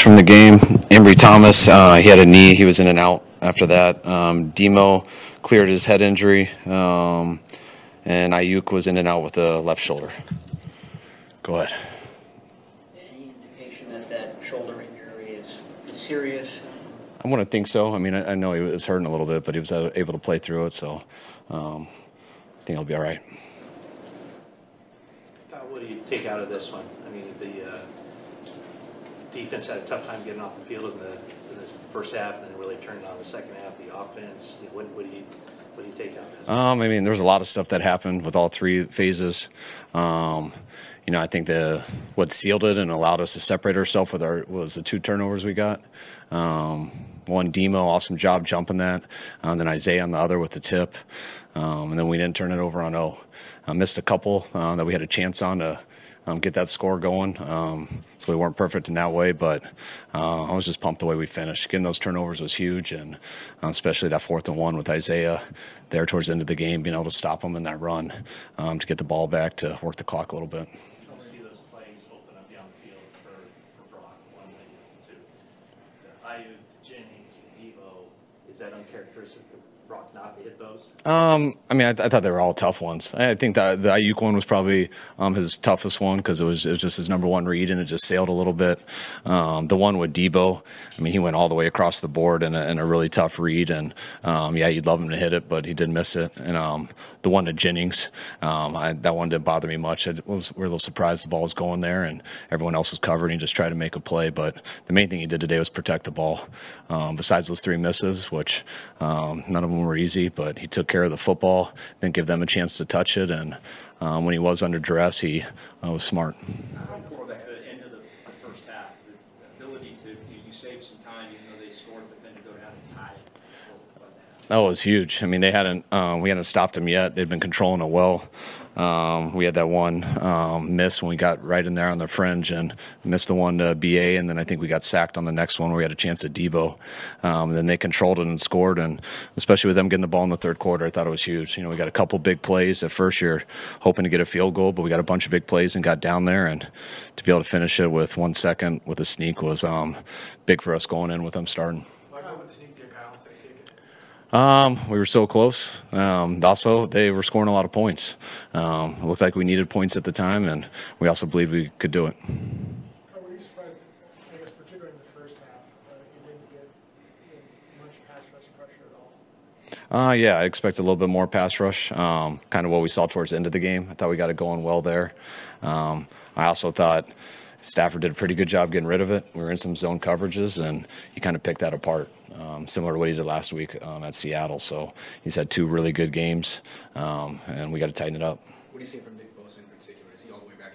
From the game, Ambry Thomas, uh, he had a knee. He was in and out after that. Um, Demo cleared his head injury, um, and Aiyuk was in and out with the left shoulder. Go ahead. Any indication that that shoulder injury is, is serious? I wouldn't think so. I mean, I, I know he was hurting a little bit, but he was able to play through it, so um, I think he'll be all right. what do you take out of this one? I mean, the uh, defense had a tough time getting off the field in the, in the first half, and then really turned on the second half. The offense, what, what do you what do you take out? Um, I mean, there's a lot of stuff that happened with all three phases. Um, you know, I think the what sealed it and allowed us to separate ourselves with our was the two turnovers we got. Um, one demo, awesome job jumping that. Uh, then Isaiah on the other with the tip, um, and then we didn't turn it over on O. I missed a couple uh, that we had a chance on to um, get that score going. Um, so we weren't perfect in that way, but uh, I was just pumped the way we finished. Getting those turnovers was huge, and uh, especially that fourth and one with Isaiah there towards the end of the game, being able to stop them in that run um, to get the ball back to work the clock a little bit. see those plays open up down the field for, for Brock, one thing, two. The Aiyuk, Jennings, Deebo, is that uncharacteristic of Not to hit those? Um, I mean, I, th- I thought they were all tough ones. I, I think that the Aiyuk one was probably um, his toughest one because it was, it was just his number one read and it just sailed a little bit. Um, the one with Deebo, I mean, he went all the way across the board in a, in a really tough read, and um, yeah, you'd love him to hit it, but he did miss it. And um, the one to Jennings, um, I, that one didn't bother me much. I was we were a little surprised the ball was going there, and everyone else was covered. And he just tried to make a play, but the main thing he did today was protect the ball. Besides those three misses, which none of them were easy, but he took care of the football, didn't give them a chance to touch it, and um, when he was under duress, he uh, was smart. Before the end of the the first half, the ability to, you you saved some time, even though they scored, but then to go down and tie it. what- what happened? That was huge. I mean, they hadn't um, we hadn't stopped them yet. They'd been controlling it well. Um, we had that one um, miss when we got right in there on the fringe and missed the one to BA, and then I think we got sacked on the next one where we had a chance at Deebo. Um, and then they controlled it and scored, and especially with them getting the ball in the third quarter, I thought it was huge. You know, we got a couple big plays. At first, you're hoping to get a field goal, but we got a bunch of big plays and got down there, and to be able to finish it with one second with a sneak was um, big for us going in with them starting. Um, we were so close. Um, also, they were scoring a lot of points. Um, it looked like we needed points at the time, and we also believed we could do it. How were you surprised, I guess in the first half, you didn't get much pass rush pressure at all? Uh, yeah, I expect a little bit more pass rush. Um, kind of what we saw towards the end of the game. I thought we got it going well there. Um, I also thought Stafford did a pretty good job getting rid of it. We were in some zone coverages, and he kind of picked that apart, um, similar to what he did last week um, at Seattle. So he's had two really good games, um, and we got to tighten it up. What do you see from Nick Bosa in particular? Is he all the way back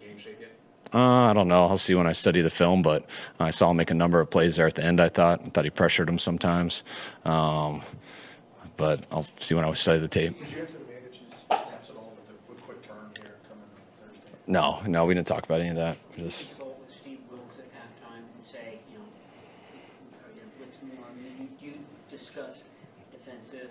in game shape yet? Uh, I don't know. I'll see when I study the film, but I saw him make a number of plays there at the end. I thought I thought he pressured him sometimes, um, but I'll see when I study the tape. Did you have to manage his snaps at all with the with quick turn here coming on Thursday? No, no, we didn't talk about any of that. We just Consult with Steve Wilks at halftime and say, you know, are you gonna blitz more? I mean, you, you discuss defensive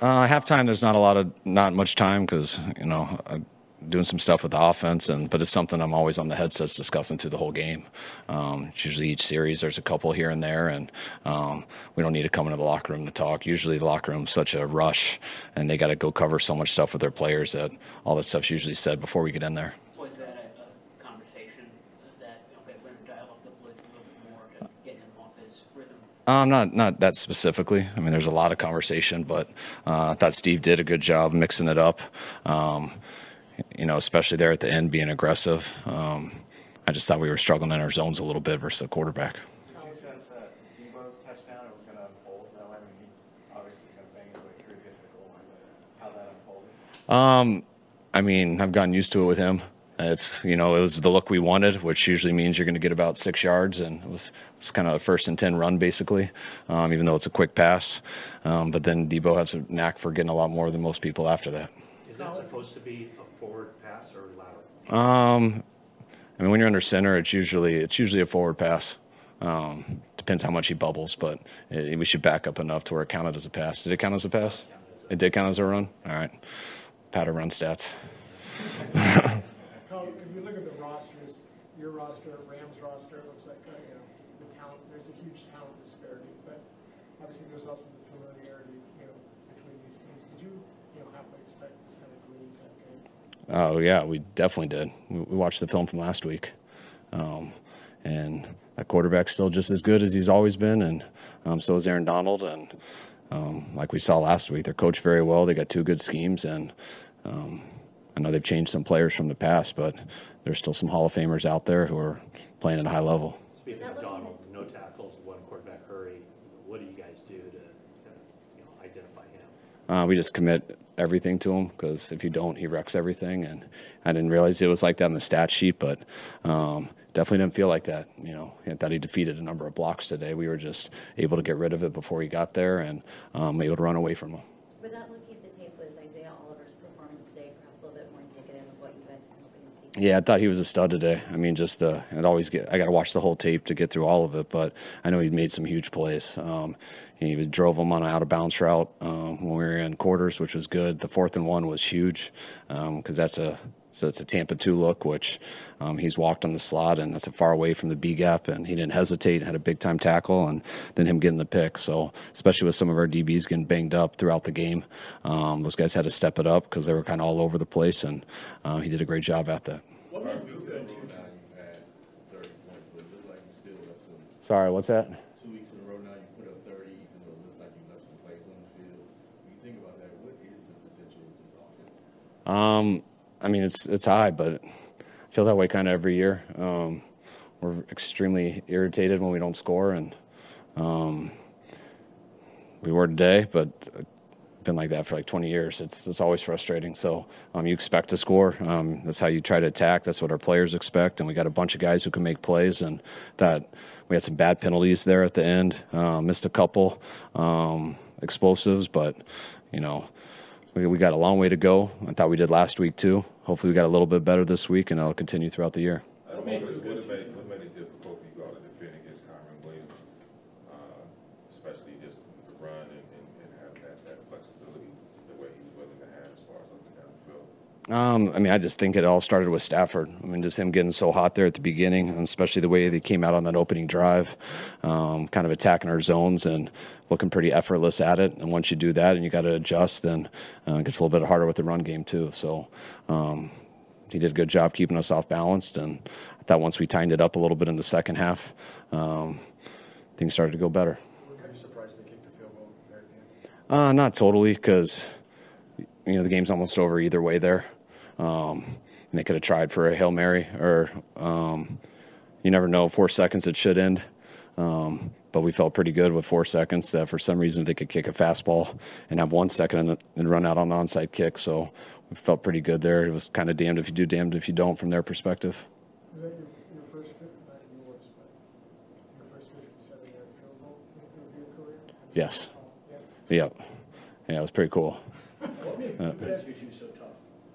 uh, halftime. There's not a lot of not much time because you know. I'm Doing some stuff with the offense, and but it's something I'm always on the headsets discussing through the whole game. Um, usually each series there's a couple here and there, and um, we don't need to come into the locker room to talk. Usually the locker room's such a rush, and they got to go cover so much stuff with their players that all that stuff's usually said before we get in there. Was that a, a conversation that, okay, we're gonna dial up the blitz a little bit more to get him off his rhythm? Um, not not that specifically. I mean, there's a lot of conversation, but uh, I thought Steve did a good job mixing it up. Um, you know, especially there at the end, being aggressive. Um, I just thought we were struggling in our zones a little bit versus the quarterback. Did you sense that Deebo's touchdown was going to unfold that way? I mean, obviously going to bang his way through, get to the goal line, but how that unfolded? Um, I mean, I've gotten used to it with him. It's you know it was the look we wanted, which usually means you're going to get about six yards, and it was it's kind of a first and ten run basically, um, even though it's a quick pass. Um, but then Deebo has a knack for getting a lot more than most people after that. Is that supposed to be a forward pass or lateral? Um, I mean, when you're under center, it's usually it's usually a forward pass. Um, depends how much he bubbles, but it, we should back up enough to where it counted as a pass. Did it count as a pass? It did count as a run. All right, pattern run stats. How, if you look at the rosters, your roster, Rams roster, it looks like, uh, you know, the talent, there's a huge talent disparity, but obviously there's also the familiarity, you know, between these teams. Did you, you know, halfway expect this kind of green type game? Oh yeah, we definitely did. We, watched the film from last week, um, and that quarterback's still just as good as he's always been, and um, so is Aaron Donald. And um, like we saw last week, they're coached very well. They got two good schemes, and um, I know they've changed some players from the past, but there's still some Hall of Famers out there who are playing at a high level. Speaking of Donald, no tackles, one quarterback hurry, what do you guys do to, to you know, identify him? Uh, we just commit everything to him because if you don't, he wrecks everything. And I didn't realize it was like that on the stat sheet, but um, definitely didn't feel like that. You know, I thought he defeated a number of blocks today. We were just able to get rid of it before he got there and um, able to run away from him. Without looking at the tape, was Isaiah Oliver's performance today perhaps a little bit more indicative of what you guys are hoping to see? Yeah, I thought he was a stud today. I mean, just I'd always get I got to watch the whole tape to get through all of it, but I know he made some huge plays. Um, he drove them on an out of bounds route um, when we were in quarters, which was good. The fourth and one was huge because that's a so it's a Tampa two look, which um, he's walked on the slot and that's a far away from the B gap, and he didn't hesitate, had a big time tackle, and then him getting the pick. So especially with some of our DBs getting banged up throughout the game, um, those guys had to step it up because they were kind of all over the place, and uh, he did a great job at that. Sorry, what's Puka and Now you've had thirty points, but it looks like you still left some, Sorry, what's that? two weeks in a row now, you put up thirty, even though it looks like you left some plays on the field. When you think about that, what is the potential of this offense? Um, I mean, it's it's high, but I feel that way kind of every year. Um, we're extremely irritated when we don't score, and um, we were today, but been like that for like 20 years. It's it's always frustrating. So um, you expect to score. Um, that's how you try to attack. That's what our players expect. And we got a bunch of guys who can make plays. And that we had some bad penalties there at the end. Uh, missed a couple um, explosives, but you know we, we got a long way to go. I thought we did last week too. Hopefully we got a little bit better this week, and that'll continue throughout the year. What made, what made, what made it difficult for you all to defend against Kyren Williams, uh, especially just the run and, and, and have that, that flexibility the way he's willing to have as far as up and down the field? Um, I mean, I just think it all started with Stafford. I mean, just him getting so hot there at the beginning, and especially the way they came out on that opening drive, um, kind of attacking our zones and looking pretty effortless at it. And once you do that and you got to adjust, then uh, it gets a little bit harder with the run game too. So um, he did a good job keeping us off balanced. And I thought once we tightened it up a little bit in the second half, um, things started to go better. Are you surprised they kicked the field goal there at the end? Uh, not totally, because you know the game's almost over either way there. Um, and they could have tried for a hail mary, or um, you never know. Four seconds it should end, um, but we felt pretty good with four seconds. That for some reason they could kick a fastball and have one second and, and run out on the onside kick. So we felt pretty good there. It was kind of damned if you do, damned if you don't from their perspective. Was that your, your first fifty, not yours, your first fifty-seven yard field goal in your career? Yes. Oh, yes. Yep. Yeah, it was pretty cool. What made Uh,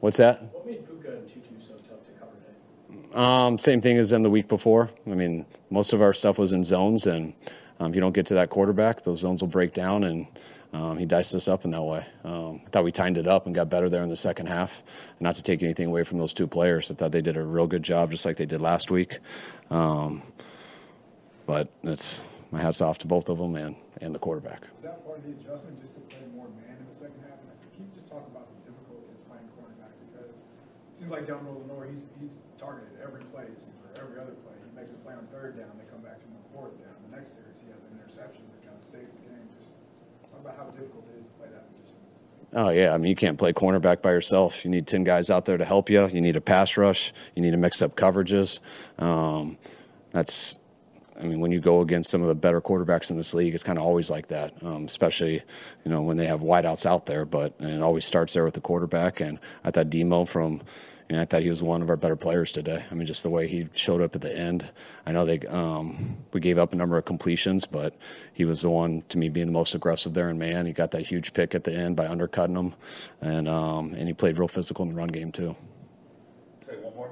What's that? What made Puka and Tutu so tough to cover today? Um, same thing as in the week before. I mean, most of our stuff was in zones, and um, if you don't get to that quarterback, those zones will break down, and um, he diced us up in that way. Um, I thought we tightened it up and got better there in the second half. Not to take anything away from those two players, I thought they did a real good job, just like they did last week. Um, but it's my hats off to both of them and, and the quarterback. Was that part of the adjustment, just to play more man in the second half? And can you just talk about the difficulty of playing cornerback? Because it seems like down Lenoir, he's, he's targeted every play, it seems, or every other play. He makes a play on third down, they come back to him on fourth down. The next series, he has an interception that kind of saves the game. Just talk about how difficult it is to play that position. Oh yeah, I mean you can't play cornerback by yourself. You need ten guys out there to help you. You need a pass rush. You need to mix up coverages. Um, that's, I mean, when you go against some of the better quarterbacks in this league, it's kind of always like that. Um, especially, you know, when they have wideouts out there. But it always starts there with the quarterback. And I thought Demo from you know, I thought he was one of our better players today. I mean, just the way he showed up at the end. I know they um, we gave up a number of completions, but he was the one to me being the most aggressive there. And man, he got that huge pick at the end by undercutting him, and um, and he played real physical in the run game too. Say one more.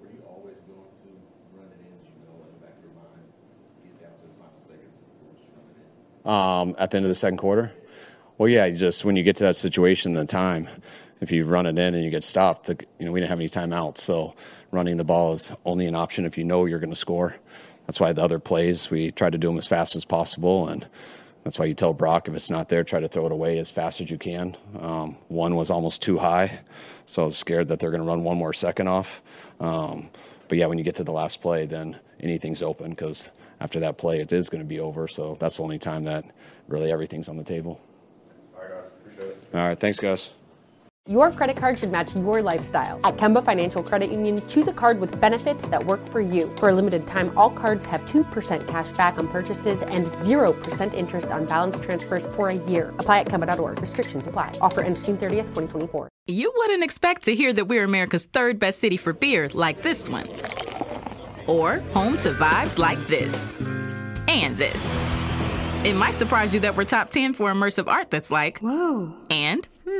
Were you always going to run it in? You know in the back of your mind, get down to the final seconds, or just run it in? Um, at the end of the second quarter, well, yeah, just when you get to that situation, the time if you run it in and you get stopped, the, you know we didn't have any timeouts, so running the ball is only an option if you know you're going to score. That's why the other plays we try to do them as fast as possible, and that's why you tell Brock if it's not there, try to throw it away as fast as you can. Um, one was almost too high, so I was scared that they're going to run one more second off. Um, but yeah, when you get to the last play, then anything's open because after that play, it is going to be over. So that's the only time that really everything's on the table. All right, guys, appreciate it. All right, thanks, guys. Your credit card should match your lifestyle. At Kemba Financial Credit Union, choose a card with benefits that work for you. For a limited time, all cards have 2% cash back on purchases and 0% interest on balance transfers for a year. Apply at Kemba.org. Restrictions apply. Offer ends June 30th, 2024. You wouldn't expect to hear that we're America's third best city for beer like this one. Or home to vibes like this. And this. It might surprise you that we're top 10 for immersive art that's like, whoa. And,